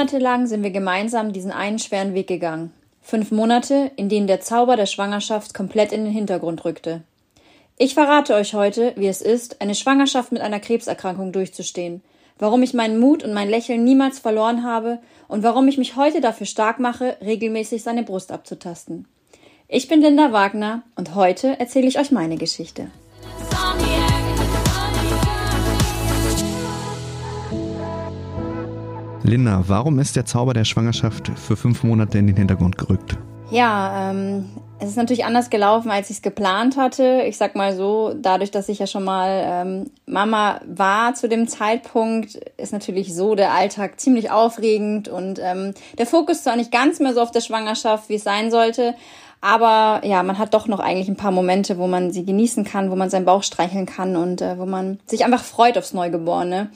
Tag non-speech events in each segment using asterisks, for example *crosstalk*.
Monate lang sind wir gemeinsam diesen einen schweren Weg gegangen. Fünf Monate, in denen der Zauber der Schwangerschaft komplett in den Hintergrund rückte. Ich verrate euch heute, wie es ist, eine Schwangerschaft mit einer Krebserkrankung durchzustehen, warum ich meinen Mut und mein Lächeln niemals verloren habe und warum ich mich heute dafür stark mache, regelmäßig seine Brust abzutasten. Ich bin Linda Wagner und heute erzähle ich euch meine Geschichte. Linda, warum ist der Zauber der Schwangerschaft für fünf Monate in den Hintergrund gerückt? Ja, ähm, es ist natürlich anders gelaufen, als ich es geplant hatte. Ich sag mal so, dadurch, dass ich ja schon mal ähm, Mama war zu dem Zeitpunkt, ist natürlich so der Alltag ziemlich aufregend und ähm, der Fokus zwar nicht ganz mehr so auf der Schwangerschaft, wie es sein sollte, aber ja, man hat doch noch eigentlich ein paar Momente, wo man sie genießen kann, wo man seinen Bauch streicheln kann und äh, wo man sich einfach freut aufs Neugeborene.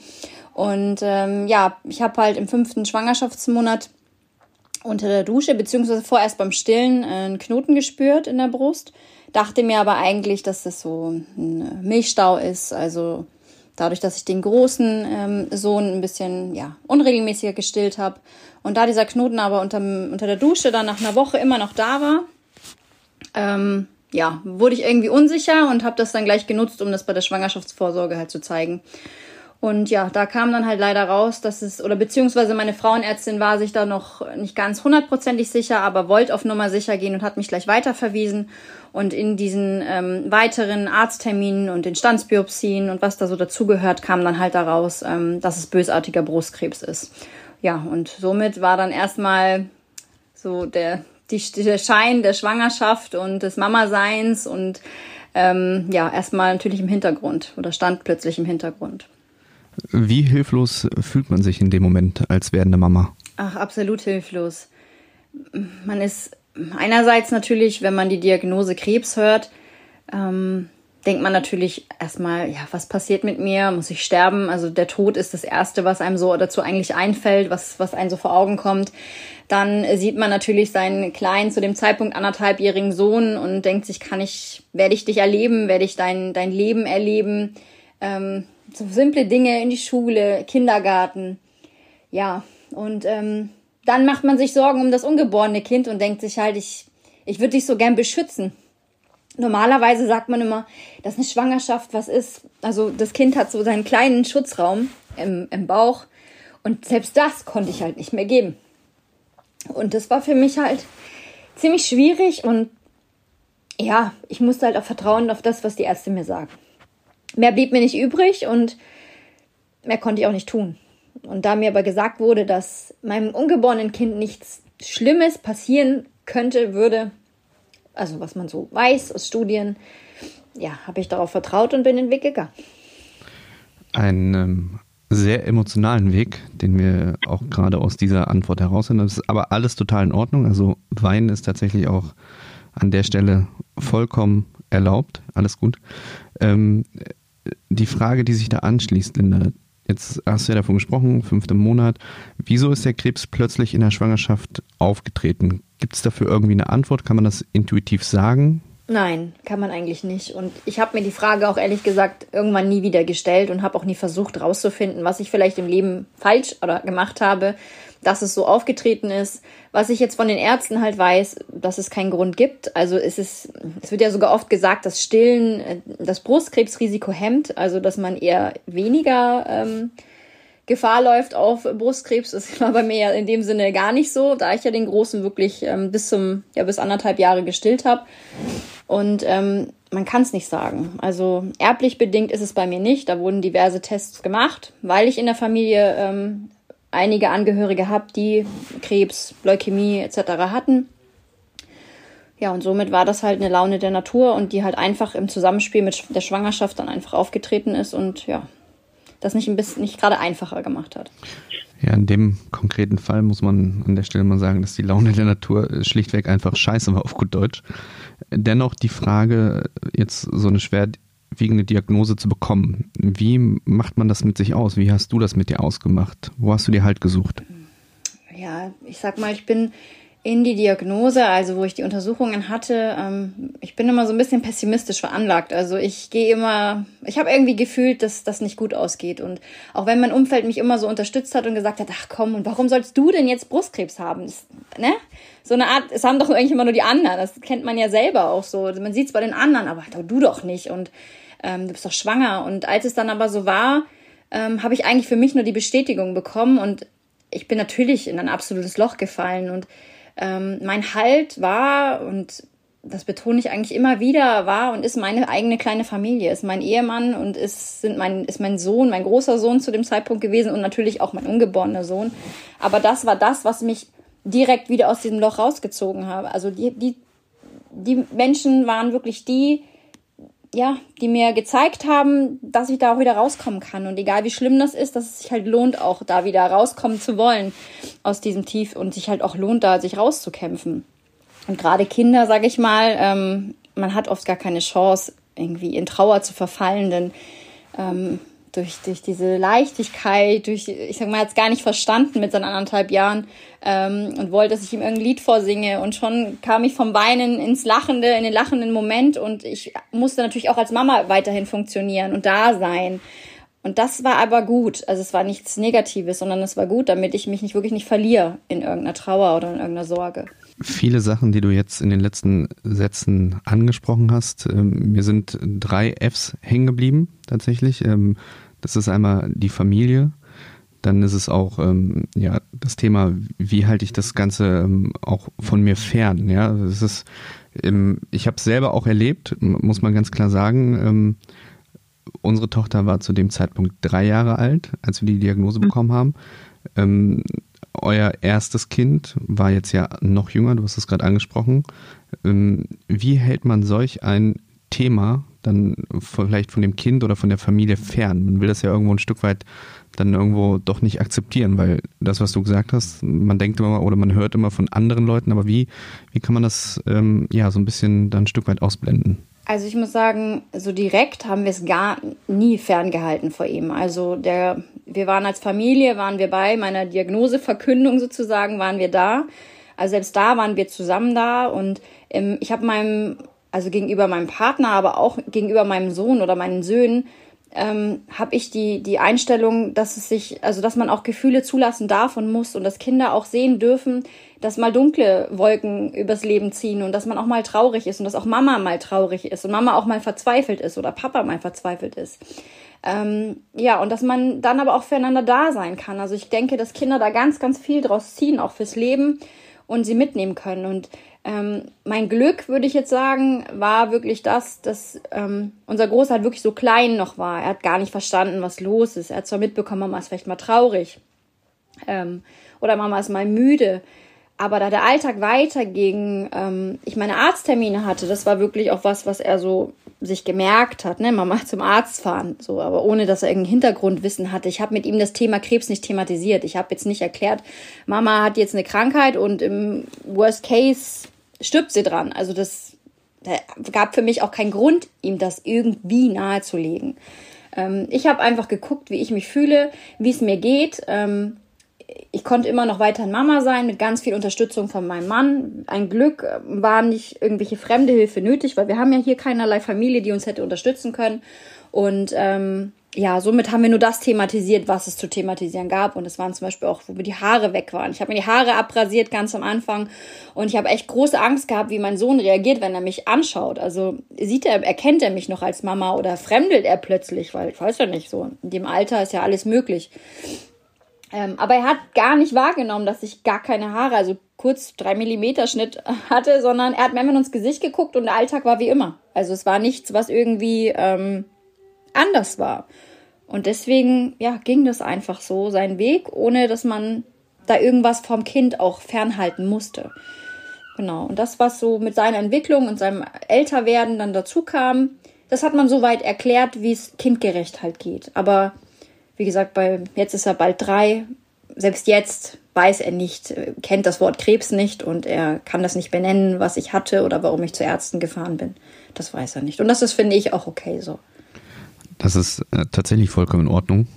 Und ähm, ja, ich habe halt im fünften Schwangerschaftsmonat unter der Dusche, beziehungsweise vorerst beim Stillen, äh, einen Knoten gespürt in der Brust. Dachte mir aber eigentlich, dass das so ein Milchstau ist. Also dadurch, dass ich den großen ähm, Sohn ein bisschen ja, unregelmäßiger gestillt habe. Und da dieser Knoten aber unterm, unter der Dusche dann nach einer Woche immer noch da war, ähm, ja, wurde ich irgendwie unsicher und habe das dann gleich genutzt, um das bei der Schwangerschaftsvorsorge halt zu zeigen. Und ja, da kam dann halt leider raus, dass es, oder beziehungsweise meine Frauenärztin war sich da noch nicht ganz hundertprozentig sicher, aber wollte auf Nummer sicher gehen und hat mich gleich weiterverwiesen. Und in diesen ähm, weiteren Arztterminen und den Standsbiopsien und was da so dazugehört, kam dann halt daraus, ähm, dass es bösartiger Brustkrebs ist. Ja, und somit war dann erstmal so der, die, der Schein der Schwangerschaft und des Mama-Seins und ähm, ja, erstmal natürlich im Hintergrund oder stand plötzlich im Hintergrund. Wie hilflos fühlt man sich in dem Moment als werdende Mama? Ach, absolut hilflos. Man ist einerseits natürlich, wenn man die Diagnose Krebs hört, ähm, denkt man natürlich erstmal, ja, was passiert mit mir? Muss ich sterben? Also der Tod ist das Erste, was einem so dazu eigentlich einfällt, was, was einem so vor Augen kommt. Dann sieht man natürlich seinen kleinen, zu dem Zeitpunkt anderthalbjährigen Sohn und denkt sich, kann ich, werde ich dich erleben? Werde ich dein, dein Leben erleben? Ähm, so simple Dinge in die Schule, Kindergarten. Ja, und ähm, dann macht man sich Sorgen um das ungeborene Kind und denkt sich halt, ich, ich würde dich so gern beschützen. Normalerweise sagt man immer, dass eine Schwangerschaft was ist. Also das Kind hat so seinen kleinen Schutzraum im, im Bauch und selbst das konnte ich halt nicht mehr geben. Und das war für mich halt ziemlich schwierig und ja, ich musste halt auch vertrauen auf das, was die Ärzte mir sagen. Mehr blieb mir nicht übrig und mehr konnte ich auch nicht tun. Und da mir aber gesagt wurde, dass meinem ungeborenen Kind nichts Schlimmes passieren könnte, würde, also was man so weiß aus Studien, ja, habe ich darauf vertraut und bin den Weg gegangen. Einen ähm, sehr emotionalen Weg, den wir auch gerade aus dieser Antwort heraus sind. Das ist aber alles total in Ordnung. Also Weinen ist tatsächlich auch an der Stelle vollkommen erlaubt. Alles gut. Ähm, die Frage, die sich da anschließt, Linda, jetzt hast du ja davon gesprochen, fünfter Monat. Wieso ist der Krebs plötzlich in der Schwangerschaft aufgetreten? Gibt es dafür irgendwie eine Antwort? Kann man das intuitiv sagen? Nein, kann man eigentlich nicht. Und ich habe mir die Frage auch ehrlich gesagt irgendwann nie wieder gestellt und habe auch nie versucht rauszufinden, was ich vielleicht im Leben falsch oder gemacht habe, dass es so aufgetreten ist. Was ich jetzt von den Ärzten halt weiß, dass es keinen Grund gibt. Also es ist, es wird ja sogar oft gesagt, dass Stillen äh, das Brustkrebsrisiko hemmt, also dass man eher weniger ähm, Gefahr läuft auf Brustkrebs. Das war bei mir ja in dem Sinne gar nicht so, da ich ja den Großen wirklich ähm, bis zum, ja, bis anderthalb Jahre gestillt habe. Und ähm, man kann es nicht sagen. Also erblich bedingt ist es bei mir nicht. Da wurden diverse Tests gemacht, weil ich in der Familie ähm, einige Angehörige habe, die Krebs, Leukämie etc. hatten. Ja, und somit war das halt eine Laune der Natur und die halt einfach im Zusammenspiel mit der Schwangerschaft dann einfach aufgetreten ist und ja, das nicht ein bisschen nicht gerade einfacher gemacht hat. Ja, in dem konkreten Fall muss man an der Stelle mal sagen, dass die Laune der Natur schlichtweg einfach scheiße war auf gut Deutsch. Dennoch die Frage, jetzt so eine schwer wiegende Diagnose zu bekommen. Wie macht man das mit sich aus? Wie hast du das mit dir ausgemacht? Wo hast du dir Halt gesucht? Ja, ich sag mal, ich bin in die Diagnose, also wo ich die Untersuchungen hatte, ähm, ich bin immer so ein bisschen pessimistisch veranlagt. Also ich gehe immer, ich habe irgendwie gefühlt, dass das nicht gut ausgeht. Und auch wenn mein Umfeld mich immer so unterstützt hat und gesagt hat, ach komm, und warum sollst du denn jetzt Brustkrebs haben? Das, ne? So eine Art, es haben doch eigentlich immer nur die anderen. Das kennt man ja selber auch so. Man sieht es bei den anderen, aber du doch nicht. Und ähm, du bist doch schwanger. Und als es dann aber so war, ähm, habe ich eigentlich für mich nur die Bestätigung bekommen und ich bin natürlich in ein absolutes Loch gefallen und ähm, mein Halt war, und das betone ich eigentlich immer wieder, war und ist meine eigene kleine Familie, ist mein Ehemann und ist, sind mein, ist mein Sohn, mein großer Sohn zu dem Zeitpunkt gewesen und natürlich auch mein ungeborener Sohn. Aber das war das, was mich direkt wieder aus diesem Loch rausgezogen habe. Also die, die, die Menschen waren wirklich die, ja, die mir gezeigt haben, dass ich da auch wieder rauskommen kann. Und egal wie schlimm das ist, dass es sich halt lohnt, auch da wieder rauskommen zu wollen aus diesem Tief und sich halt auch lohnt, da sich rauszukämpfen. Und gerade Kinder, sage ich mal, ähm, man hat oft gar keine Chance, irgendwie in Trauer zu verfallen, denn ähm, durch, durch diese Leichtigkeit, durch, ich sag mal, jetzt gar nicht verstanden mit seinen anderthalb Jahren ähm, und wollte, dass ich ihm irgendein Lied vorsinge. Und schon kam ich vom Weinen ins Lachende, in den lachenden Moment und ich musste natürlich auch als Mama weiterhin funktionieren und da sein. Und das war aber gut. Also es war nichts Negatives, sondern es war gut, damit ich mich nicht wirklich nicht verliere in irgendeiner Trauer oder in irgendeiner Sorge. Viele Sachen, die du jetzt in den letzten Sätzen angesprochen hast, ähm, mir sind drei Fs hängen geblieben tatsächlich. Das ist einmal die Familie, dann ist es auch ähm, ja das Thema, wie halte ich das Ganze ähm, auch von mir fern. Ja, es ist, ähm, ich habe es selber auch erlebt, muss man ganz klar sagen. Ähm, unsere Tochter war zu dem Zeitpunkt drei Jahre alt, als wir die Diagnose mhm. bekommen haben. Ähm, euer erstes Kind war jetzt ja noch jünger, du hast es gerade angesprochen. Ähm, wie hält man solch ein Thema dann vielleicht von dem Kind oder von der Familie fern. Man will das ja irgendwo ein Stück weit dann irgendwo doch nicht akzeptieren, weil das, was du gesagt hast, man denkt immer oder man hört immer von anderen Leuten, aber wie, wie kann man das ähm, ja so ein bisschen dann ein Stück weit ausblenden? Also ich muss sagen, so direkt haben wir es gar nie ferngehalten vor ihm. Also der, wir waren als Familie, waren wir bei meiner Diagnoseverkündung sozusagen, waren wir da. Also selbst da waren wir zusammen da und ähm, ich habe meinem also gegenüber meinem Partner, aber auch gegenüber meinem Sohn oder meinen Söhnen, ähm, habe ich die, die Einstellung, dass es sich, also dass man auch Gefühle zulassen darf und muss und dass Kinder auch sehen dürfen, dass mal dunkle Wolken übers Leben ziehen und dass man auch mal traurig ist und dass auch Mama mal traurig ist und Mama auch mal verzweifelt ist oder Papa mal verzweifelt ist. Ähm, ja, und dass man dann aber auch füreinander da sein kann. Also ich denke, dass Kinder da ganz, ganz viel draus ziehen, auch fürs Leben und sie mitnehmen können. Und ähm, mein Glück, würde ich jetzt sagen, war wirklich das, dass ähm, unser Großer halt wirklich so klein noch war. Er hat gar nicht verstanden, was los ist. Er hat zwar mitbekommen, Mama ist vielleicht mal traurig ähm, oder Mama ist mal müde. Aber da der Alltag weiterging, ähm, ich meine Arzttermine hatte, das war wirklich auch was, was er so sich gemerkt hat, ne, Mama zum Arzt fahren, so, aber ohne dass er irgendein Hintergrundwissen hatte. Ich habe mit ihm das Thema Krebs nicht thematisiert. Ich habe jetzt nicht erklärt, Mama hat jetzt eine Krankheit und im Worst Case stirbt sie dran. Also das da gab für mich auch keinen Grund, ihm das irgendwie nahezulegen. Ähm, ich habe einfach geguckt, wie ich mich fühle, wie es mir geht. Ähm, ich konnte immer noch weiterhin Mama sein mit ganz viel Unterstützung von meinem Mann. Ein Glück äh, war nicht irgendwelche fremde Hilfe nötig, weil wir haben ja hier keinerlei Familie, die uns hätte unterstützen können. Und ähm, ja, somit haben wir nur das thematisiert, was es zu thematisieren gab. Und es waren zum Beispiel auch, wo mir die Haare weg waren. Ich habe mir die Haare abrasiert ganz am Anfang und ich habe echt große Angst gehabt, wie mein Sohn reagiert, wenn er mich anschaut. Also sieht er, erkennt er mich noch als Mama oder fremdelt er plötzlich, weil ich weiß ja nicht so. In dem Alter ist ja alles möglich. Ähm, aber er hat gar nicht wahrgenommen, dass ich gar keine Haare, also kurz drei Millimeter Schnitt *laughs* hatte, sondern er hat mir immer ins Gesicht geguckt und der Alltag war wie immer. Also es war nichts, was irgendwie ähm, anders war. Und deswegen, ja, ging das einfach so seinen Weg, ohne dass man da irgendwas vom Kind auch fernhalten musste. Genau. Und das, was so mit seiner Entwicklung und seinem Älterwerden dann dazu kam, das hat man so weit erklärt, wie es kindgerecht halt geht. Aber wie gesagt, bei, jetzt ist er bald drei. Selbst jetzt weiß er nicht, kennt das Wort Krebs nicht und er kann das nicht benennen, was ich hatte oder warum ich zu Ärzten gefahren bin. Das weiß er nicht. Und das ist, finde ich, auch okay so. Das ist äh, tatsächlich vollkommen in Ordnung.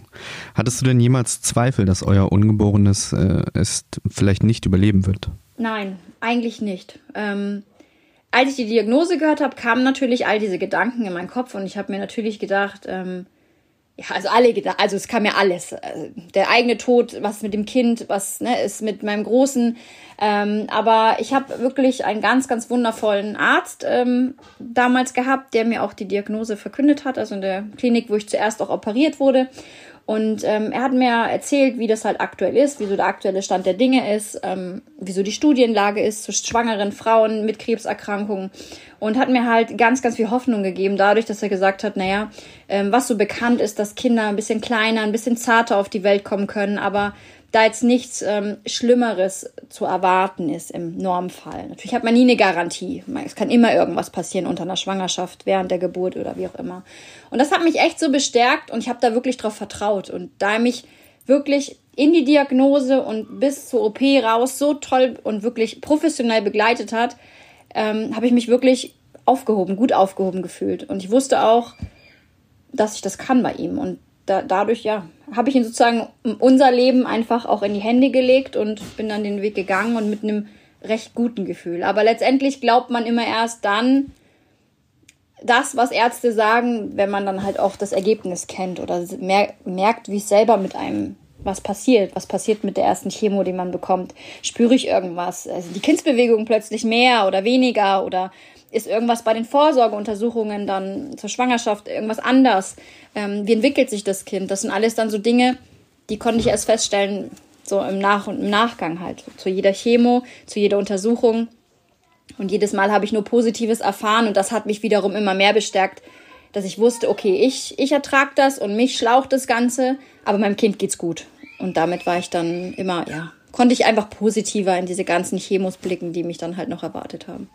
Hattest du denn jemals Zweifel, dass euer Ungeborenes äh, es vielleicht nicht überleben wird? Nein, eigentlich nicht. Ähm, als ich die Diagnose gehört habe, kamen natürlich all diese Gedanken in meinen Kopf und ich habe mir natürlich gedacht, ähm, ja, also alle also es kam ja alles. Äh, der eigene Tod, was mit dem Kind, was ne, ist mit meinem Großen. Ähm, aber ich habe wirklich einen ganz, ganz wundervollen Arzt ähm, damals gehabt, der mir auch die Diagnose verkündet hat, also in der Klinik, wo ich zuerst auch operiert wurde. Und ähm, er hat mir erzählt, wie das halt aktuell ist, wieso der aktuelle Stand der Dinge ist, ähm, wieso die Studienlage ist zu schwangeren Frauen mit Krebserkrankungen und hat mir halt ganz, ganz viel Hoffnung gegeben, dadurch, dass er gesagt hat, naja, ähm, was so bekannt ist, dass Kinder ein bisschen kleiner, ein bisschen zarter auf die Welt kommen können, aber da jetzt nichts ähm, Schlimmeres zu erwarten ist im Normfall. Natürlich hat man nie eine Garantie. Es kann immer irgendwas passieren unter einer Schwangerschaft, während der Geburt oder wie auch immer. Und das hat mich echt so bestärkt und ich habe da wirklich drauf vertraut. Und da er mich wirklich in die Diagnose und bis zur OP raus so toll und wirklich professionell begleitet hat, ähm, habe ich mich wirklich aufgehoben, gut aufgehoben gefühlt. Und ich wusste auch, dass ich das kann bei ihm. Und da, dadurch, ja, habe ich ihn sozusagen unser Leben einfach auch in die Hände gelegt und bin dann den Weg gegangen und mit einem recht guten Gefühl. Aber letztendlich glaubt man immer erst dann das, was Ärzte sagen, wenn man dann halt auch das Ergebnis kennt oder merkt, wie es selber mit einem was passiert, was passiert mit der ersten Chemo, die man bekommt. Spüre ich irgendwas? Also die Kindsbewegung plötzlich mehr oder weniger oder ist irgendwas bei den Vorsorgeuntersuchungen dann zur Schwangerschaft irgendwas anders? Ähm, wie entwickelt sich das Kind? Das sind alles dann so Dinge, die konnte ich erst feststellen, so im Nach- und im Nachgang halt. Zu jeder Chemo, zu jeder Untersuchung. Und jedes Mal habe ich nur Positives erfahren und das hat mich wiederum immer mehr bestärkt, dass ich wusste, okay, ich, ich ertrage das und mich schlaucht das Ganze, aber meinem Kind geht's gut. Und damit war ich dann immer, ja, konnte ich einfach positiver in diese ganzen Chemos blicken, die mich dann halt noch erwartet haben.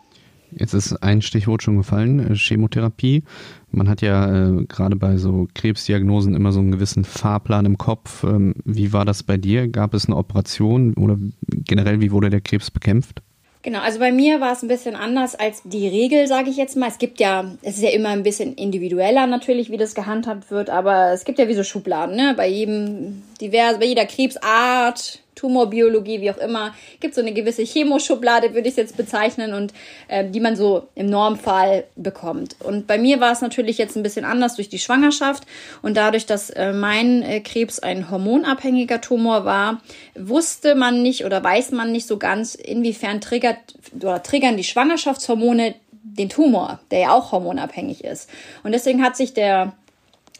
Jetzt ist ein Stichwort schon gefallen, äh, Chemotherapie. Man hat ja äh, gerade bei so Krebsdiagnosen immer so einen gewissen Fahrplan im Kopf. Ähm, wie war das bei dir? Gab es eine Operation oder generell, wie wurde der Krebs bekämpft? Genau, also bei mir war es ein bisschen anders als die Regel, sage ich jetzt mal. Es gibt ja, es ist ja immer ein bisschen individueller natürlich, wie das gehandhabt wird, aber es gibt ja wie so Schubladen, ne? Bei jedem divers, bei jeder Krebsart, Tumorbiologie, wie auch immer, gibt so eine gewisse Chemoschublade, würde ich es jetzt bezeichnen, und äh, die man so im Normfall bekommt. Und bei mir war es natürlich jetzt ein bisschen anders durch die Schwangerschaft und dadurch, dass äh, mein äh, Krebs ein hormonabhängiger Tumor war, wusste man nicht oder weiß man nicht so ganz, inwiefern triggert oder triggern die Schwangerschaftshormone den Tumor, der ja auch hormonabhängig ist. Und deswegen hat sich der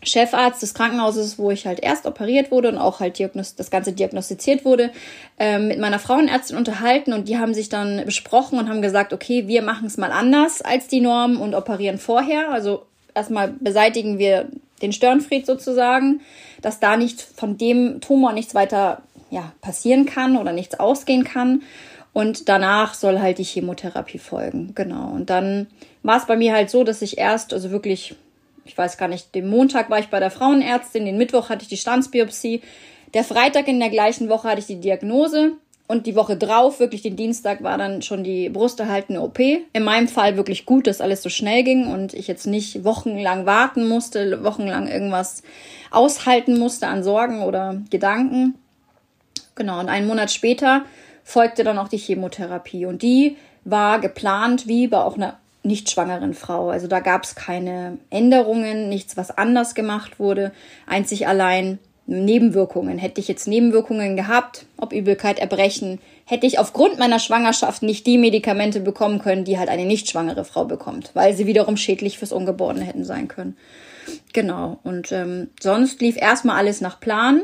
Chefarzt des Krankenhauses, wo ich halt erst operiert wurde und auch halt das Ganze diagnostiziert wurde, äh, mit meiner Frauenärztin unterhalten und die haben sich dann besprochen und haben gesagt, okay, wir machen es mal anders als die Norm und operieren vorher. Also erstmal beseitigen wir den Störenfried sozusagen, dass da nicht von dem Tumor nichts weiter ja, passieren kann oder nichts ausgehen kann. Und danach soll halt die Chemotherapie folgen. Genau. Und dann war es bei mir halt so, dass ich erst, also wirklich ich weiß gar nicht, den Montag war ich bei der Frauenärztin, den Mittwoch hatte ich die Standsbiopsie, der Freitag in der gleichen Woche hatte ich die Diagnose und die Woche drauf, wirklich den Dienstag, war dann schon die brusterhaltende OP. In meinem Fall wirklich gut, dass alles so schnell ging und ich jetzt nicht wochenlang warten musste, wochenlang irgendwas aushalten musste an Sorgen oder Gedanken. Genau, und einen Monat später folgte dann auch die Chemotherapie und die war geplant wie bei auch einer nicht schwangeren Frau. Also da gab es keine Änderungen, nichts, was anders gemacht wurde. Einzig allein Nebenwirkungen. Hätte ich jetzt Nebenwirkungen gehabt, ob Übelkeit, Erbrechen, hätte ich aufgrund meiner Schwangerschaft nicht die Medikamente bekommen können, die halt eine nicht schwangere Frau bekommt, weil sie wiederum schädlich fürs Ungeborene hätten sein können. Genau. Und ähm, sonst lief erstmal alles nach Plan.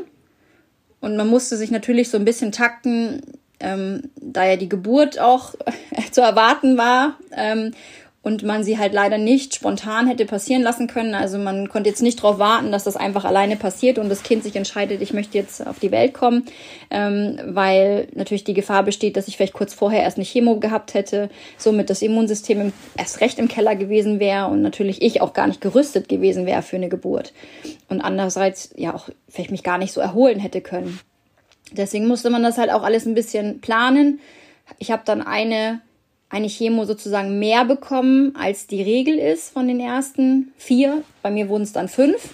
Und man musste sich natürlich so ein bisschen takten, ähm, da ja die Geburt auch *laughs* zu erwarten war. Ähm, und man sie halt leider nicht spontan hätte passieren lassen können. Also man konnte jetzt nicht darauf warten, dass das einfach alleine passiert und das Kind sich entscheidet, ich möchte jetzt auf die Welt kommen, ähm, weil natürlich die Gefahr besteht, dass ich vielleicht kurz vorher erst eine Chemo gehabt hätte, somit das Immunsystem im, erst recht im Keller gewesen wäre und natürlich ich auch gar nicht gerüstet gewesen wäre für eine Geburt. Und andererseits ja auch vielleicht mich gar nicht so erholen hätte können. Deswegen musste man das halt auch alles ein bisschen planen. Ich habe dann eine eine Chemo sozusagen mehr bekommen, als die Regel ist von den ersten vier. Bei mir wurden es dann fünf.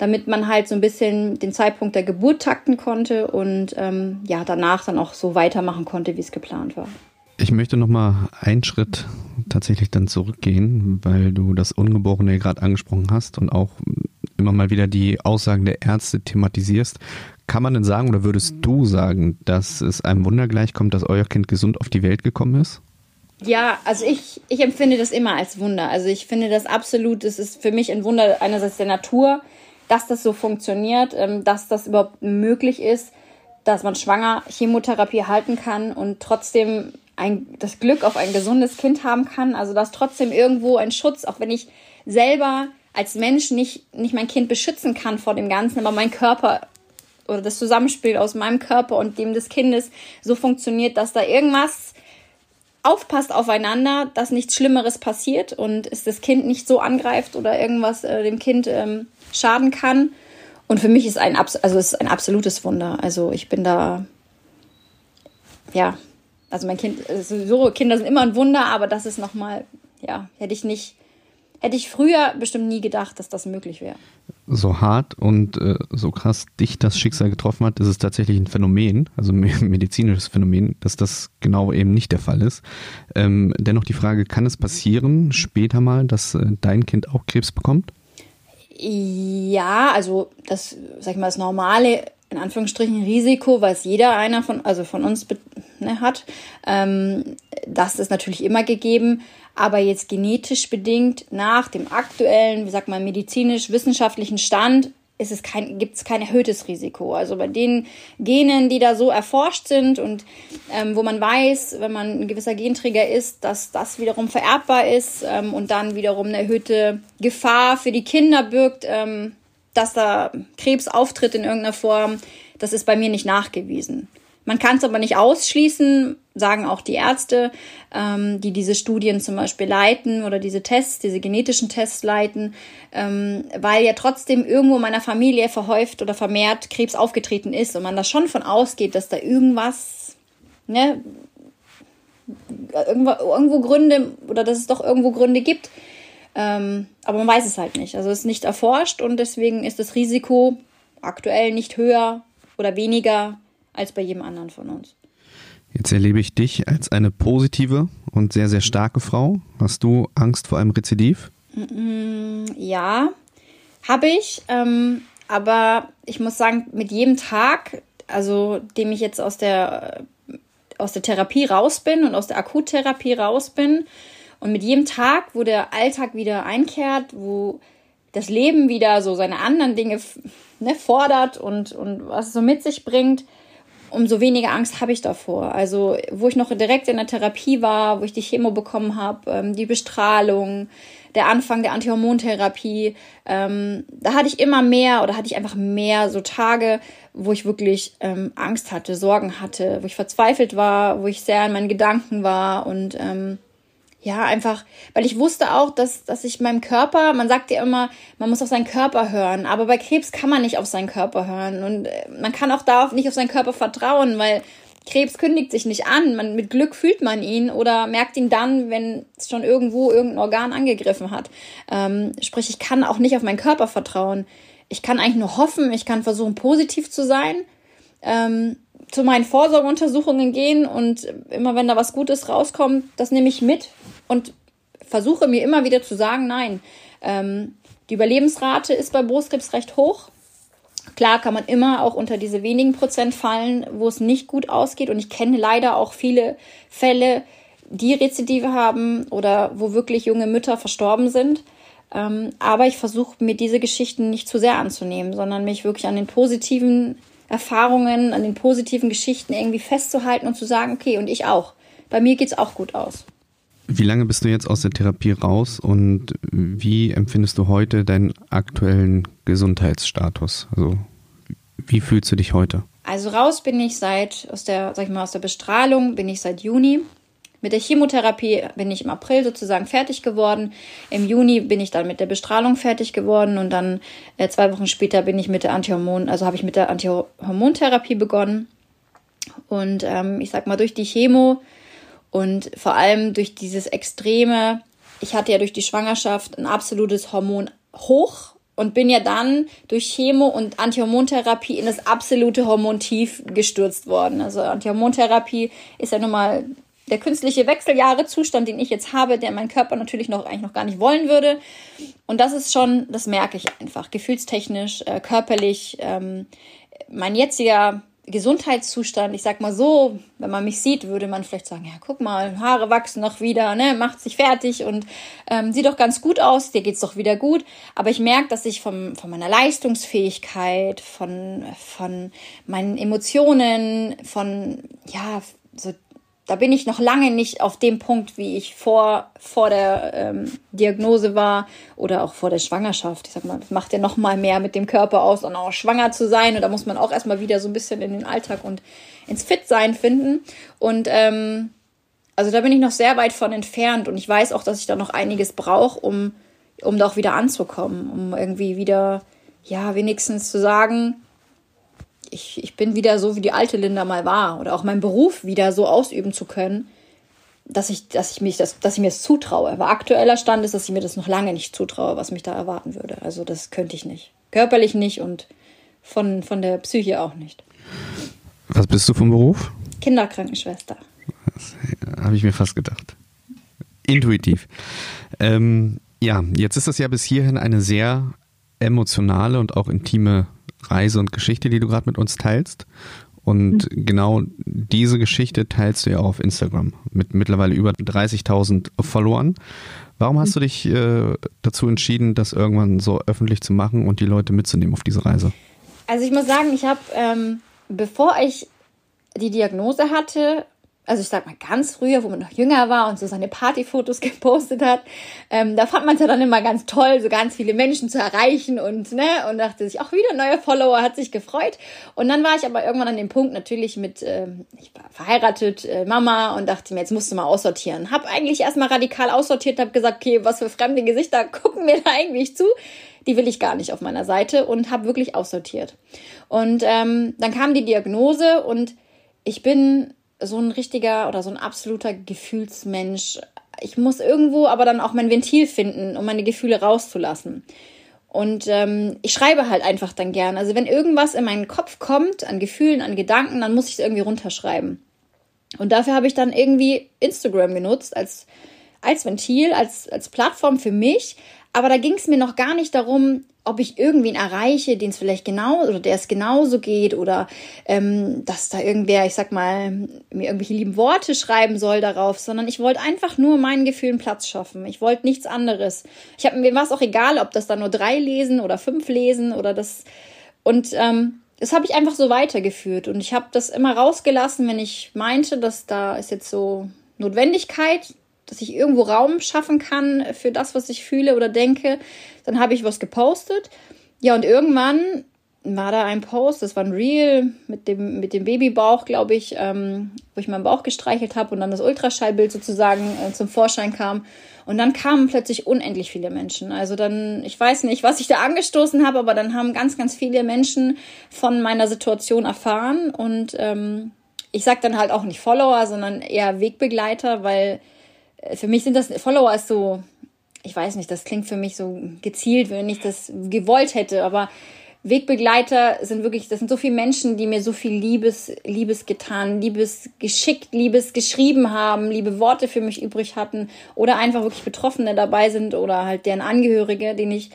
damit man halt so ein bisschen den Zeitpunkt der Geburt takten konnte und ähm, ja, danach dann auch so weitermachen konnte, wie es geplant war. Ich möchte noch mal einen Schritt tatsächlich dann zurückgehen, weil du das Ungeborene gerade angesprochen hast und auch immer mal wieder die Aussagen der Ärzte thematisierst. Kann man denn sagen oder würdest du sagen, dass es einem Wunder gleichkommt, dass euer Kind gesund auf die Welt gekommen ist? Ja, also ich, ich empfinde das immer als Wunder. Also ich finde das absolut, es ist für mich ein Wunder einerseits der Natur, dass das so funktioniert, ähm, dass das überhaupt möglich ist, dass man schwanger Chemotherapie halten kann und trotzdem ein, das Glück auf ein gesundes Kind haben kann. Also dass trotzdem irgendwo ein Schutz, auch wenn ich selber als Mensch nicht, nicht mein Kind beschützen kann vor dem Ganzen, aber mein Körper oder das Zusammenspiel aus meinem Körper und dem des Kindes so funktioniert, dass da irgendwas aufpasst aufeinander, dass nichts Schlimmeres passiert und es das Kind nicht so angreift oder irgendwas äh, dem Kind ähm, schaden kann. Und für mich ist ein, also ist ein absolutes Wunder. Also ich bin da, ja, also mein Kind, so Kinder sind immer ein Wunder, aber das ist nochmal, ja, hätte ich nicht, hätte ich früher bestimmt nie gedacht, dass das möglich wäre. So hart und äh, so krass dich das Schicksal getroffen hat, ist es tatsächlich ein Phänomen, also ein *laughs* medizinisches Phänomen, dass das genau eben nicht der Fall ist. Ähm, dennoch die Frage, kann es passieren später mal, dass äh, dein Kind auch Krebs bekommt? Ja, also das, sag ich mal, das normale in Anführungsstrichen Risiko, was jeder einer von, also von uns ne, hat. Ähm, das ist natürlich immer gegeben, aber jetzt genetisch bedingt nach dem aktuellen, wie sagt man, medizinisch-wissenschaftlichen Stand ist es kein, gibt es kein erhöhtes Risiko. Also bei den Genen, die da so erforscht sind und ähm, wo man weiß, wenn man ein gewisser Genträger ist, dass das wiederum vererbbar ist ähm, und dann wiederum eine erhöhte Gefahr für die Kinder birgt, ähm, dass da Krebs auftritt in irgendeiner Form, das ist bei mir nicht nachgewiesen. Man kann es aber nicht ausschließen, sagen auch die Ärzte, ähm, die diese Studien zum Beispiel leiten oder diese Tests, diese genetischen Tests leiten, ähm, weil ja trotzdem irgendwo in meiner Familie verhäuft oder vermehrt Krebs aufgetreten ist und man da schon von ausgeht, dass da irgendwas, ne, irgendwo, irgendwo Gründe oder dass es doch irgendwo Gründe gibt, ähm, aber man weiß es halt nicht. Also es ist nicht erforscht und deswegen ist das Risiko aktuell nicht höher oder weniger als bei jedem anderen von uns. Jetzt erlebe ich dich als eine positive und sehr, sehr starke Frau. Hast du Angst vor einem Rezidiv? Mm, ja, habe ich. Ähm, aber ich muss sagen, mit jedem Tag, also dem ich jetzt aus der, aus der Therapie raus bin und aus der Akuttherapie raus bin, und mit jedem Tag, wo der Alltag wieder einkehrt, wo das Leben wieder so seine anderen Dinge ne, fordert und, und was es so mit sich bringt, umso weniger Angst habe ich davor. Also, wo ich noch direkt in der Therapie war, wo ich die Chemo bekommen habe, ähm, die Bestrahlung, der Anfang der Antihormontherapie, ähm, da hatte ich immer mehr oder hatte ich einfach mehr so Tage, wo ich wirklich ähm, Angst hatte, Sorgen hatte, wo ich verzweifelt war, wo ich sehr in meinen Gedanken war und ähm, ja, einfach, weil ich wusste auch, dass, dass ich meinem Körper, man sagt ja immer, man muss auf seinen Körper hören, aber bei Krebs kann man nicht auf seinen Körper hören und äh, man kann auch darauf nicht auf seinen Körper vertrauen, weil Krebs kündigt sich nicht an. Man, mit Glück fühlt man ihn oder merkt ihn dann, wenn es schon irgendwo irgendein Organ angegriffen hat. Ähm, sprich, ich kann auch nicht auf meinen Körper vertrauen. Ich kann eigentlich nur hoffen, ich kann versuchen, positiv zu sein. Ähm, zu meinen Vorsorgeuntersuchungen gehen und immer wenn da was Gutes rauskommt, das nehme ich mit und versuche mir immer wieder zu sagen, nein, ähm, die Überlebensrate ist bei Brustkrebs recht hoch. Klar kann man immer auch unter diese wenigen Prozent fallen, wo es nicht gut ausgeht. Und ich kenne leider auch viele Fälle, die Rezidive haben oder wo wirklich junge Mütter verstorben sind. Ähm, aber ich versuche mir diese Geschichten nicht zu sehr anzunehmen, sondern mich wirklich an den positiven Erfahrungen, an den positiven Geschichten irgendwie festzuhalten und zu sagen, okay, und ich auch. Bei mir geht's auch gut aus. Wie lange bist du jetzt aus der Therapie raus und wie empfindest du heute deinen aktuellen Gesundheitsstatus? Also wie fühlst du dich heute? Also raus bin ich seit aus der, sag ich mal, aus der Bestrahlung bin ich seit Juni. Mit der Chemotherapie bin ich im April sozusagen fertig geworden. Im Juni bin ich dann mit der Bestrahlung fertig geworden und dann äh, zwei Wochen später bin ich mit der Antihormon, also habe ich mit der Antihormontherapie begonnen. Und ähm, ich sag mal, durch die Chemo und vor allem durch dieses extreme, ich hatte ja durch die Schwangerschaft ein absolutes Hormon hoch und bin ja dann durch Chemo und Antihormontherapie in das absolute Hormontief gestürzt worden. Also Antihormontherapie ist ja nun mal der künstliche Wechseljahrezustand, den ich jetzt habe, der mein Körper natürlich noch eigentlich noch gar nicht wollen würde. Und das ist schon, das merke ich einfach, gefühlstechnisch, äh, körperlich. Ähm, mein jetziger Gesundheitszustand, ich sag mal so, wenn man mich sieht, würde man vielleicht sagen, ja, guck mal, Haare wachsen noch wieder, ne, macht sich fertig und ähm, sieht doch ganz gut aus, dir geht's doch wieder gut. Aber ich merke, dass ich vom, von meiner Leistungsfähigkeit, von, von meinen Emotionen, von, ja, so da bin ich noch lange nicht auf dem Punkt, wie ich vor, vor der ähm, Diagnose war oder auch vor der Schwangerschaft. Ich sag mal, das macht ja noch mal mehr mit dem Körper aus und auch schwanger zu sein. Und da muss man auch erstmal wieder so ein bisschen in den Alltag und ins Fit-Sein finden. Und ähm, also da bin ich noch sehr weit von entfernt. Und ich weiß auch, dass ich da noch einiges brauche, um, um da auch wieder anzukommen, um irgendwie wieder, ja, wenigstens zu sagen, ich, ich bin wieder so, wie die alte Linda mal war oder auch meinen Beruf wieder so ausüben zu können, dass ich, dass ich mich das, dass ich mir das zutraue. Aber aktueller Stand ist, dass ich mir das noch lange nicht zutraue, was mich da erwarten würde. Also das könnte ich nicht. Körperlich nicht und von, von der Psyche auch nicht. Was bist du vom Beruf? Kinderkrankenschwester. Habe ich mir fast gedacht. Intuitiv. Ähm, ja, jetzt ist das ja bis hierhin eine sehr emotionale und auch intime Reise und Geschichte, die du gerade mit uns teilst. Und mhm. genau diese Geschichte teilst du ja auch auf Instagram mit mittlerweile über 30.000 Followern. Warum hast du dich äh, dazu entschieden, das irgendwann so öffentlich zu machen und die Leute mitzunehmen auf diese Reise? Also ich muss sagen, ich habe, ähm, bevor ich die Diagnose hatte, also ich sag mal ganz früher, wo man noch jünger war und so seine Partyfotos *laughs* gepostet hat, ähm, da fand man es ja dann immer ganz toll, so ganz viele Menschen zu erreichen und ne und dachte sich auch wieder neue Follower, hat sich gefreut. Und dann war ich aber irgendwann an dem Punkt natürlich mit, ähm, ich war verheiratet, äh, Mama und dachte mir, jetzt musst du mal aussortieren. Hab eigentlich erstmal radikal aussortiert, hab gesagt, okay, was für fremde Gesichter *laughs* gucken mir da eigentlich zu? Die will ich gar nicht auf meiner Seite und habe wirklich aussortiert. Und ähm, dann kam die Diagnose und ich bin so ein richtiger oder so ein absoluter Gefühlsmensch. Ich muss irgendwo aber dann auch mein Ventil finden, um meine Gefühle rauszulassen. Und ähm, ich schreibe halt einfach dann gern. Also wenn irgendwas in meinen Kopf kommt, an Gefühlen, an Gedanken, dann muss ich es irgendwie runterschreiben. Und dafür habe ich dann irgendwie Instagram genutzt als, als Ventil, als, als Plattform für mich. Aber da ging es mir noch gar nicht darum, ob ich irgendwen erreiche, den es vielleicht genau oder der es genauso geht oder ähm, dass da irgendwer, ich sag mal, mir irgendwelche lieben Worte schreiben soll darauf, sondern ich wollte einfach nur meinen Gefühlen Platz schaffen. Ich wollte nichts anderes. Ich habe mir war es auch egal, ob das da nur drei lesen oder fünf lesen oder das und ähm, das habe ich einfach so weitergeführt und ich habe das immer rausgelassen, wenn ich meinte, dass da ist jetzt so Notwendigkeit, dass ich irgendwo Raum schaffen kann für das, was ich fühle oder denke. Dann habe ich was gepostet. Ja, und irgendwann war da ein Post, das war ein Reel mit dem, mit dem Babybauch, glaube ich, ähm, wo ich meinen Bauch gestreichelt habe und dann das Ultraschallbild sozusagen äh, zum Vorschein kam. Und dann kamen plötzlich unendlich viele Menschen. Also dann, ich weiß nicht, was ich da angestoßen habe, aber dann haben ganz, ganz viele Menschen von meiner Situation erfahren. Und ähm, ich sage dann halt auch nicht Follower, sondern eher Wegbegleiter, weil für mich sind das Follower ist so, ich weiß nicht, das klingt für mich so gezielt, wenn ich das gewollt hätte, aber Wegbegleiter sind wirklich, das sind so viele Menschen, die mir so viel Liebes, Liebes getan, Liebes geschickt, Liebes geschrieben haben, liebe Worte für mich übrig hatten oder einfach wirklich Betroffene dabei sind oder halt deren Angehörige, denen ich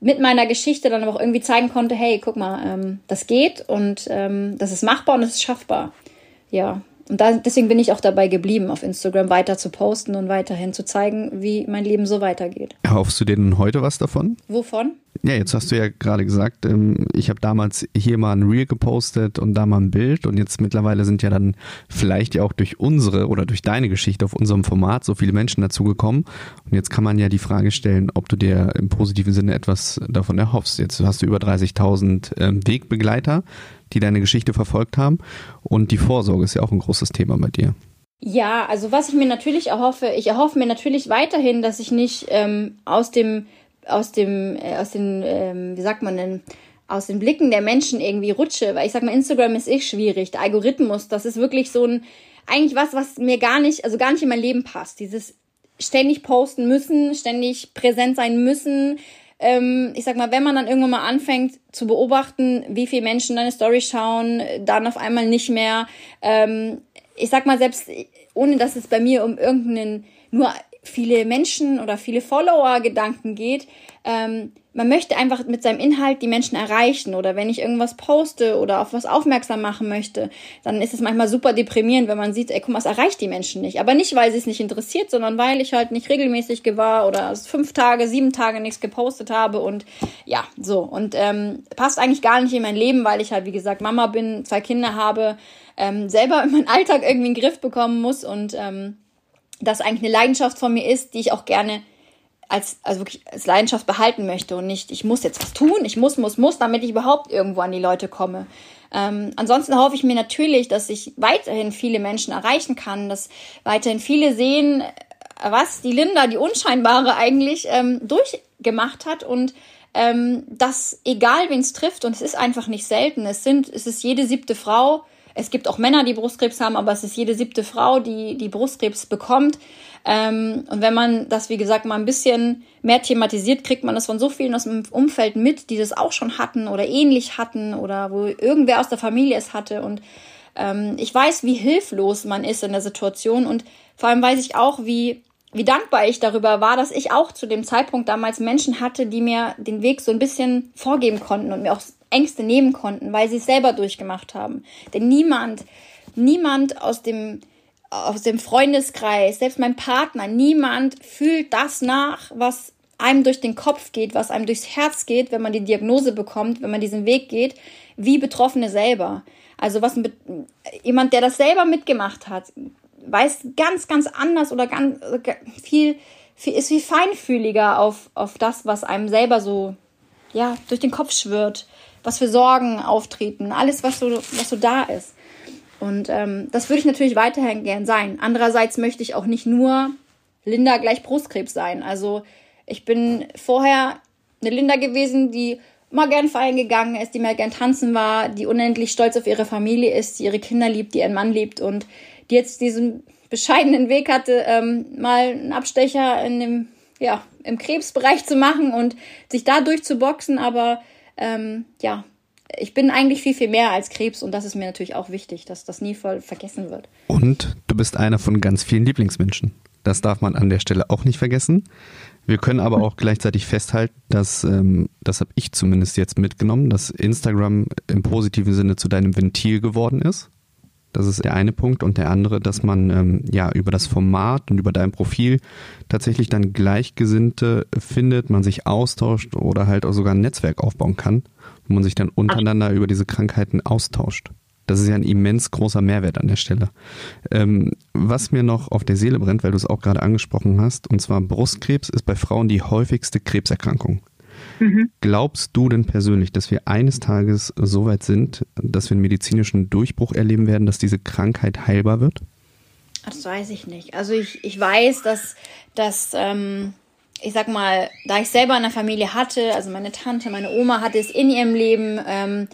mit meiner Geschichte dann aber auch irgendwie zeigen konnte, hey, guck mal, ähm, das geht und ähm, das ist machbar und das ist schaffbar. Ja, und da, deswegen bin ich auch dabei geblieben, auf Instagram weiter zu posten und weiterhin zu zeigen, wie mein Leben so weitergeht. Erhoffst du dir denn heute was davon? Wovon? Ja, jetzt hast du ja gerade gesagt, ähm, ich habe damals hier mal ein Reel gepostet und da mal ein Bild und jetzt mittlerweile sind ja dann vielleicht ja auch durch unsere oder durch deine Geschichte auf unserem Format so viele Menschen dazu gekommen und jetzt kann man ja die Frage stellen, ob du dir im positiven Sinne etwas davon erhoffst. Jetzt hast du über 30.000 ähm, Wegbegleiter die deine Geschichte verfolgt haben. Und die Vorsorge ist ja auch ein großes Thema bei dir. Ja, also was ich mir natürlich erhoffe, ich erhoffe mir natürlich weiterhin, dass ich nicht ähm, aus dem, aus dem, äh, aus den, ähm, wie sagt man denn, aus den Blicken der Menschen irgendwie rutsche, weil ich sag mal, Instagram ist eh schwierig. Der Algorithmus, das ist wirklich so ein, eigentlich was, was mir gar nicht, also gar nicht in mein Leben passt. Dieses ständig posten müssen, ständig präsent sein müssen, ähm, ich sag mal, wenn man dann irgendwann mal anfängt zu beobachten, wie viele Menschen deine Story schauen, dann auf einmal nicht mehr. Ähm, ich sag mal, selbst ohne dass es bei mir um irgendeinen nur viele Menschen oder viele Follower-Gedanken geht, ähm, man möchte einfach mit seinem Inhalt die Menschen erreichen oder wenn ich irgendwas poste oder auf was aufmerksam machen möchte, dann ist es manchmal super deprimierend, wenn man sieht, ey, guck mal, es erreicht die Menschen nicht. Aber nicht, weil sie es nicht interessiert, sondern weil ich halt nicht regelmäßig gewahr oder fünf Tage, sieben Tage nichts gepostet habe und ja, so. Und ähm, passt eigentlich gar nicht in mein Leben, weil ich halt, wie gesagt, Mama bin, zwei Kinder habe, ähm, selber in meinen Alltag irgendwie in den Griff bekommen muss und ähm, das eigentlich eine Leidenschaft von mir ist, die ich auch gerne als, also wirklich als Leidenschaft behalten möchte und nicht, ich muss jetzt was tun, ich muss, muss, muss, damit ich überhaupt irgendwo an die Leute komme. Ähm, ansonsten hoffe ich mir natürlich, dass ich weiterhin viele Menschen erreichen kann, dass weiterhin viele sehen, was die Linda, die Unscheinbare eigentlich ähm, durchgemacht hat und ähm, dass egal wen es trifft und es ist einfach nicht selten, es sind, es ist jede siebte Frau, es gibt auch Männer, die Brustkrebs haben, aber es ist jede siebte Frau, die die Brustkrebs bekommt. Ähm, und wenn man das, wie gesagt, mal ein bisschen mehr thematisiert, kriegt man das von so vielen aus dem Umfeld mit, die das auch schon hatten oder ähnlich hatten oder wo irgendwer aus der Familie es hatte. Und ähm, ich weiß, wie hilflos man ist in der Situation und vor allem weiß ich auch, wie wie dankbar ich darüber war, dass ich auch zu dem Zeitpunkt damals Menschen hatte, die mir den Weg so ein bisschen vorgeben konnten und mir auch Ängste nehmen konnten, weil sie es selber durchgemacht haben. Denn niemand, niemand aus dem, aus dem Freundeskreis, selbst mein Partner, niemand fühlt das nach, was einem durch den Kopf geht, was einem durchs Herz geht, wenn man die Diagnose bekommt, wenn man diesen Weg geht, wie Betroffene selber. Also was jemand, der das selber mitgemacht hat, weiß ganz, ganz anders oder ganz viel, viel ist viel feinfühliger auf, auf das, was einem selber so ja durch den Kopf schwirrt was für Sorgen auftreten, alles, was so, was so da ist. Und ähm, das würde ich natürlich weiterhin gern sein. Andererseits möchte ich auch nicht nur Linda gleich Brustkrebs sein. Also ich bin vorher eine Linda gewesen, die immer gern feiern gegangen ist, die mal gern tanzen war, die unendlich stolz auf ihre Familie ist, die ihre Kinder liebt, die ihren Mann liebt und die jetzt diesen bescheidenen Weg hatte, ähm, mal einen Abstecher in dem, ja, im Krebsbereich zu machen und sich da durchzuboxen, aber ähm, ja, ich bin eigentlich viel, viel mehr als Krebs und das ist mir natürlich auch wichtig, dass das nie voll vergessen wird. Und du bist einer von ganz vielen Lieblingsmenschen. Das darf man an der Stelle auch nicht vergessen. Wir können aber auch gleichzeitig festhalten, dass, ähm, das habe ich zumindest jetzt mitgenommen, dass Instagram im positiven Sinne zu deinem Ventil geworden ist. Das ist der eine Punkt. Und der andere, dass man ähm, ja über das Format und über dein Profil tatsächlich dann Gleichgesinnte findet, man sich austauscht oder halt auch sogar ein Netzwerk aufbauen kann, wo man sich dann untereinander über diese Krankheiten austauscht. Das ist ja ein immens großer Mehrwert an der Stelle. Ähm, was mir noch auf der Seele brennt, weil du es auch gerade angesprochen hast, und zwar Brustkrebs ist bei Frauen die häufigste Krebserkrankung. Mhm. Glaubst du denn persönlich, dass wir eines Tages so weit sind, dass wir einen medizinischen Durchbruch erleben werden, dass diese Krankheit heilbar wird? Das weiß ich nicht. Also ich, ich weiß, dass, dass ähm, ich sag mal, da ich selber eine Familie hatte, also meine Tante, meine Oma hatte es in ihrem Leben, ähm,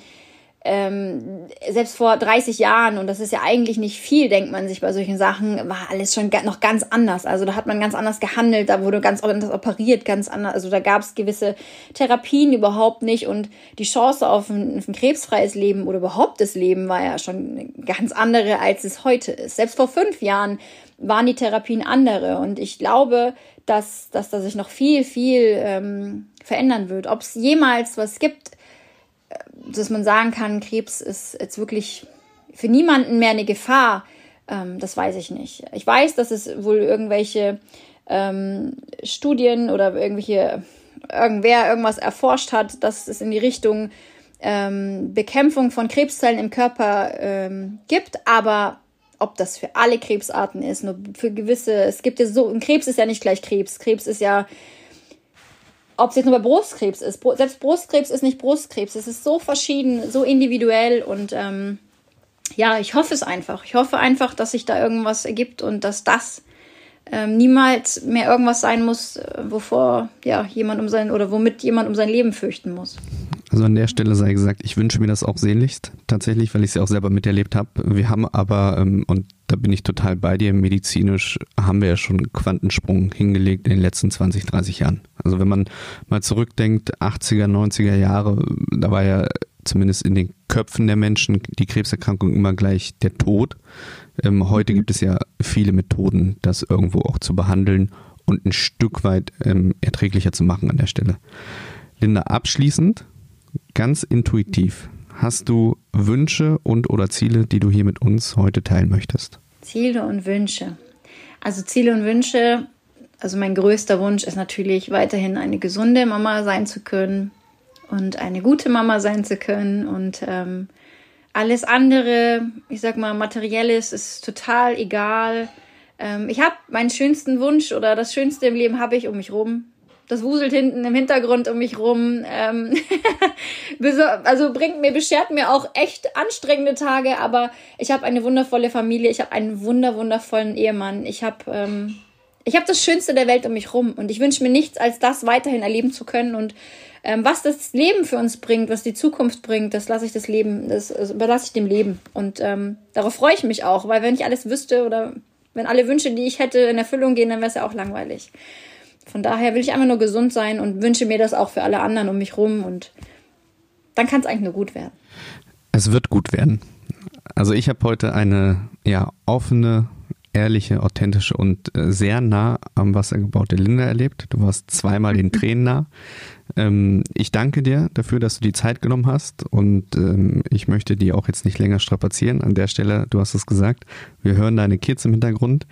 ähm, selbst vor 30 Jahren, und das ist ja eigentlich nicht viel, denkt man sich bei solchen Sachen, war alles schon noch ganz anders. Also da hat man ganz anders gehandelt, da wurde ganz anders operiert, ganz anders. Also da gab es gewisse Therapien überhaupt nicht und die Chance auf ein, auf ein krebsfreies Leben oder überhaupt das Leben war ja schon ganz andere, als es heute ist. Selbst vor fünf Jahren waren die Therapien andere und ich glaube, dass, dass da sich noch viel, viel ähm, verändern wird. Ob es jemals was gibt, dass man sagen kann, Krebs ist jetzt wirklich für niemanden mehr eine Gefahr, ähm, das weiß ich nicht. Ich weiß, dass es wohl irgendwelche ähm, Studien oder irgendwelche irgendwer irgendwas erforscht hat, dass es in die Richtung ähm, Bekämpfung von Krebszellen im Körper ähm, gibt, aber ob das für alle Krebsarten ist, nur für gewisse, es gibt ja so, Krebs ist ja nicht gleich Krebs. Krebs ist ja ob es jetzt nur bei Brustkrebs ist. Selbst Brustkrebs ist nicht Brustkrebs. Es ist so verschieden, so individuell und ähm, ja, ich hoffe es einfach. Ich hoffe einfach, dass sich da irgendwas ergibt und dass das ähm, niemals mehr irgendwas sein muss, äh, wovor ja jemand um sein oder womit jemand um sein Leben fürchten muss. Also an der Stelle sei gesagt, ich wünsche mir das auch sehnlichst, tatsächlich, weil ich es ja auch selber miterlebt habe. Wir haben aber, ähm, und da bin ich total bei dir, medizinisch haben wir ja schon einen Quantensprung hingelegt in den letzten 20, 30 Jahren. Also wenn man mal zurückdenkt, 80er, 90er Jahre, da war ja zumindest in den Köpfen der Menschen die Krebserkrankung immer gleich der Tod. Ähm, heute mhm. gibt es ja viele Methoden, das irgendwo auch zu behandeln und ein Stück weit ähm, erträglicher zu machen an der Stelle. Linda, abschließend, ganz intuitiv, hast du Wünsche und oder Ziele, die du hier mit uns heute teilen möchtest? Ziele und Wünsche. Also Ziele und Wünsche, also mein größter Wunsch ist natürlich weiterhin eine gesunde Mama sein zu können und eine gute Mama sein zu können und ähm, alles andere, ich sag mal, materielles ist total egal. Ähm, ich habe meinen schönsten Wunsch oder das Schönste im Leben habe ich um mich rum. Das wuselt hinten im Hintergrund um mich rum. Ähm *laughs* also bringt mir, beschert mir auch echt anstrengende Tage, aber ich habe eine wundervolle Familie, ich habe einen wunder, wundervollen Ehemann. Ich habe ähm, habe das Schönste der Welt um mich rum und ich wünsche mir nichts, als das weiterhin erleben zu können und ähm, was das Leben für uns bringt, was die Zukunft bringt, das lasse ich das Leben, das, das überlasse ich dem Leben und ähm, darauf freue ich mich auch, weil wenn ich alles wüsste oder wenn alle Wünsche, die ich hätte, in Erfüllung gehen, dann wäre es ja auch langweilig. Von daher will ich einfach nur gesund sein und wünsche mir das auch für alle anderen um mich rum und dann kann es eigentlich nur gut werden. Es wird gut werden. Also ich habe heute eine ja offene, ehrliche, authentische und äh, sehr nah am Wasser gebaute Linda erlebt. Du warst zweimal den *laughs* Tränen nah. Ähm, ich danke dir dafür, dass du die Zeit genommen hast und ähm, ich möchte die auch jetzt nicht länger strapazieren. An der Stelle, du hast es gesagt, wir hören deine Kids im Hintergrund.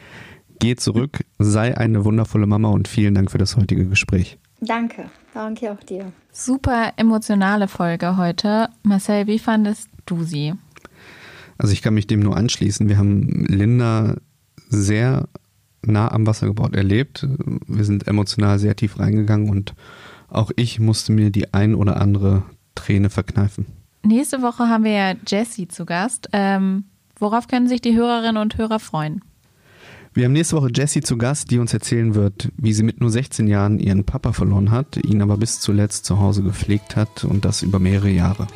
Geh zurück, sei eine wundervolle Mama und vielen Dank für das heutige Gespräch. Danke, danke auch dir. Super emotionale Folge heute. Marcel, wie fandest du sie? Also ich kann mich dem nur anschließen. Wir haben Linda sehr nah am Wasser gebaut erlebt. Wir sind emotional sehr tief reingegangen und auch ich musste mir die ein oder andere Träne verkneifen. Nächste Woche haben wir ja Jessie zu Gast. Ähm, worauf können sich die Hörerinnen und Hörer freuen? Wir haben nächste Woche Jessie zu Gast, die uns erzählen wird, wie sie mit nur 16 Jahren ihren Papa verloren hat, ihn aber bis zuletzt zu Hause gepflegt hat und das über mehrere Jahre.